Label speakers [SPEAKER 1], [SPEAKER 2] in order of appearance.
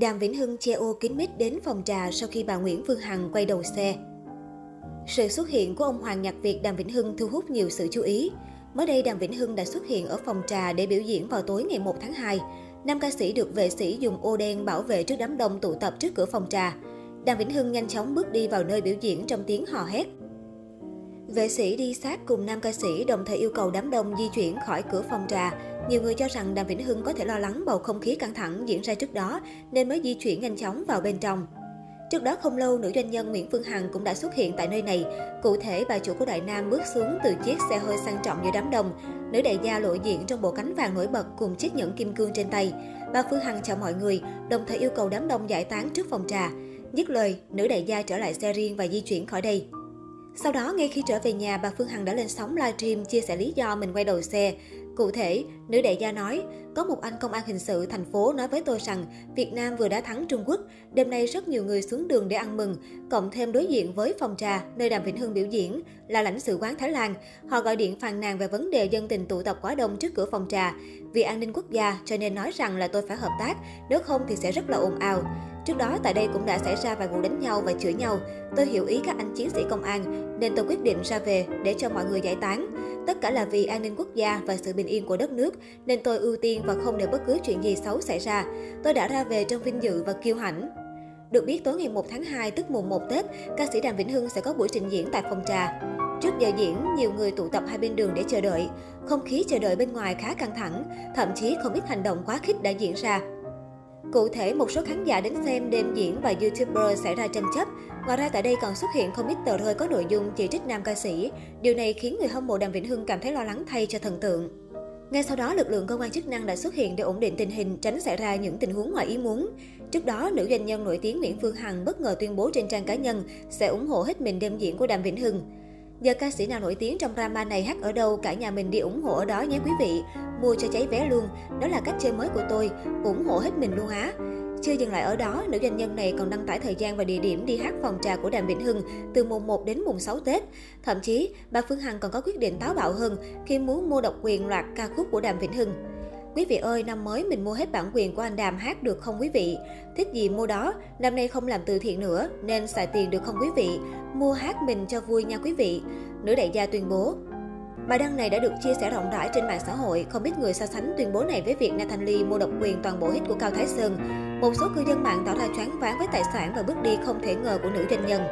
[SPEAKER 1] Đàm Vĩnh Hưng che ô kín mít đến phòng trà sau khi bà Nguyễn Phương Hằng quay đầu xe. Sự xuất hiện của ông Hoàng Nhạc Việt Đàm Vĩnh Hưng thu hút nhiều sự chú ý. Mới đây, Đàm Vĩnh Hưng đã xuất hiện ở phòng trà để biểu diễn vào tối ngày 1 tháng 2. Nam ca sĩ được vệ sĩ dùng ô đen bảo vệ trước đám đông tụ tập trước cửa phòng trà. Đàm Vĩnh Hưng nhanh chóng bước đi vào nơi biểu diễn trong tiếng hò hét. Vệ sĩ đi sát cùng nam ca sĩ đồng thời yêu cầu đám đông di chuyển khỏi cửa phòng trà. Nhiều người cho rằng Đàm Vĩnh Hưng có thể lo lắng bầu không khí căng thẳng diễn ra trước đó nên mới di chuyển nhanh chóng vào bên trong. Trước đó không lâu, nữ doanh nhân Nguyễn Phương Hằng cũng đã xuất hiện tại nơi này. Cụ thể, bà chủ của Đại Nam bước xuống từ chiếc xe hơi sang trọng giữa đám đông. Nữ đại gia lộ diện trong bộ cánh vàng nổi bật cùng chiếc nhẫn kim cương trên tay. Bà Phương Hằng chào mọi người, đồng thời yêu cầu đám đông giải tán trước phòng trà. Dứt lời, nữ đại gia trở lại xe riêng và di chuyển khỏi đây. Sau đó, ngay khi trở về nhà, bà Phương Hằng đã lên sóng livestream chia sẻ lý do mình quay đầu xe. Cụ thể, nữ đại gia nói, có một anh công an hình sự thành phố nói với tôi rằng Việt Nam vừa đã thắng Trung Quốc, đêm nay rất nhiều người xuống đường để ăn mừng, cộng thêm đối diện với phòng trà nơi Đàm Vĩnh Hưng biểu diễn là lãnh sự quán Thái Lan. Họ gọi điện phàn nàn về vấn đề dân tình tụ tập quá đông trước cửa phòng trà. Vì an ninh quốc gia cho nên nói rằng là tôi phải hợp tác, nếu không thì sẽ rất là ồn ào. Trước đó, tại đây cũng đã xảy ra vài vụ đánh nhau và chửi nhau. Tôi hiểu ý các anh chiến sĩ công an, nên tôi quyết định ra về để cho mọi người giải tán. Tất cả là vì an ninh quốc gia và sự bình yên của đất nước, nên tôi ưu tiên và không để bất cứ chuyện gì xấu xảy ra. Tôi đã ra về trong vinh dự và kiêu hãnh. Được biết, tối ngày 1 tháng 2, tức mùng 1 Tết, ca sĩ Đàm Vĩnh Hưng sẽ có buổi trình diễn tại phòng trà. Trước giờ diễn, nhiều người tụ tập hai bên đường để chờ đợi. Không khí chờ đợi bên ngoài khá căng thẳng, thậm chí không ít hành động quá khích đã diễn ra. Cụ thể, một số khán giả đến xem đêm diễn và YouTuber xảy ra tranh chấp. Ngoài ra tại đây còn xuất hiện không ít tờ rơi có nội dung chỉ trích nam ca sĩ. Điều này khiến người hâm mộ Đàm Vĩnh Hưng cảm thấy lo lắng thay cho thần tượng. Ngay sau đó, lực lượng cơ quan chức năng đã xuất hiện để ổn định tình hình, tránh xảy ra những tình huống ngoài ý muốn. Trước đó, nữ doanh nhân nổi tiếng Nguyễn Phương Hằng bất ngờ tuyên bố trên trang cá nhân sẽ ủng hộ hết mình đêm diễn của Đàm Vĩnh Hưng. Giờ ca sĩ nào nổi tiếng trong drama này hát ở đâu, cả nhà mình đi ủng hộ ở đó nhé quý vị. Mua cho cháy vé luôn, đó là cách chơi mới của tôi, ủng hộ hết mình luôn á. Chưa dừng lại ở đó, nữ doanh nhân này còn đăng tải thời gian và địa điểm đi hát phòng trà của Đàm Vĩnh Hưng từ mùng 1 đến mùng 6 Tết. Thậm chí, bà Phương Hằng còn có quyết định táo bạo hơn khi muốn mua độc quyền loạt ca khúc của Đàm Vĩnh Hưng. Quý vị ơi, năm mới mình mua hết bản quyền của anh Đàm hát được không quý vị? Thích gì mua đó, năm nay không làm từ thiện nữa nên xài tiền được không quý vị? Mua hát mình cho vui nha quý vị. Nữ đại gia tuyên bố. Bài đăng này đã được chia sẻ rộng rãi trên mạng xã hội, không ít người so sánh tuyên bố này với việc Nathan Lee mua độc quyền toàn bộ hit của Cao Thái Sơn. Một số cư dân mạng tỏ ra choáng váng với tài sản và bước đi không thể ngờ của nữ doanh nhân.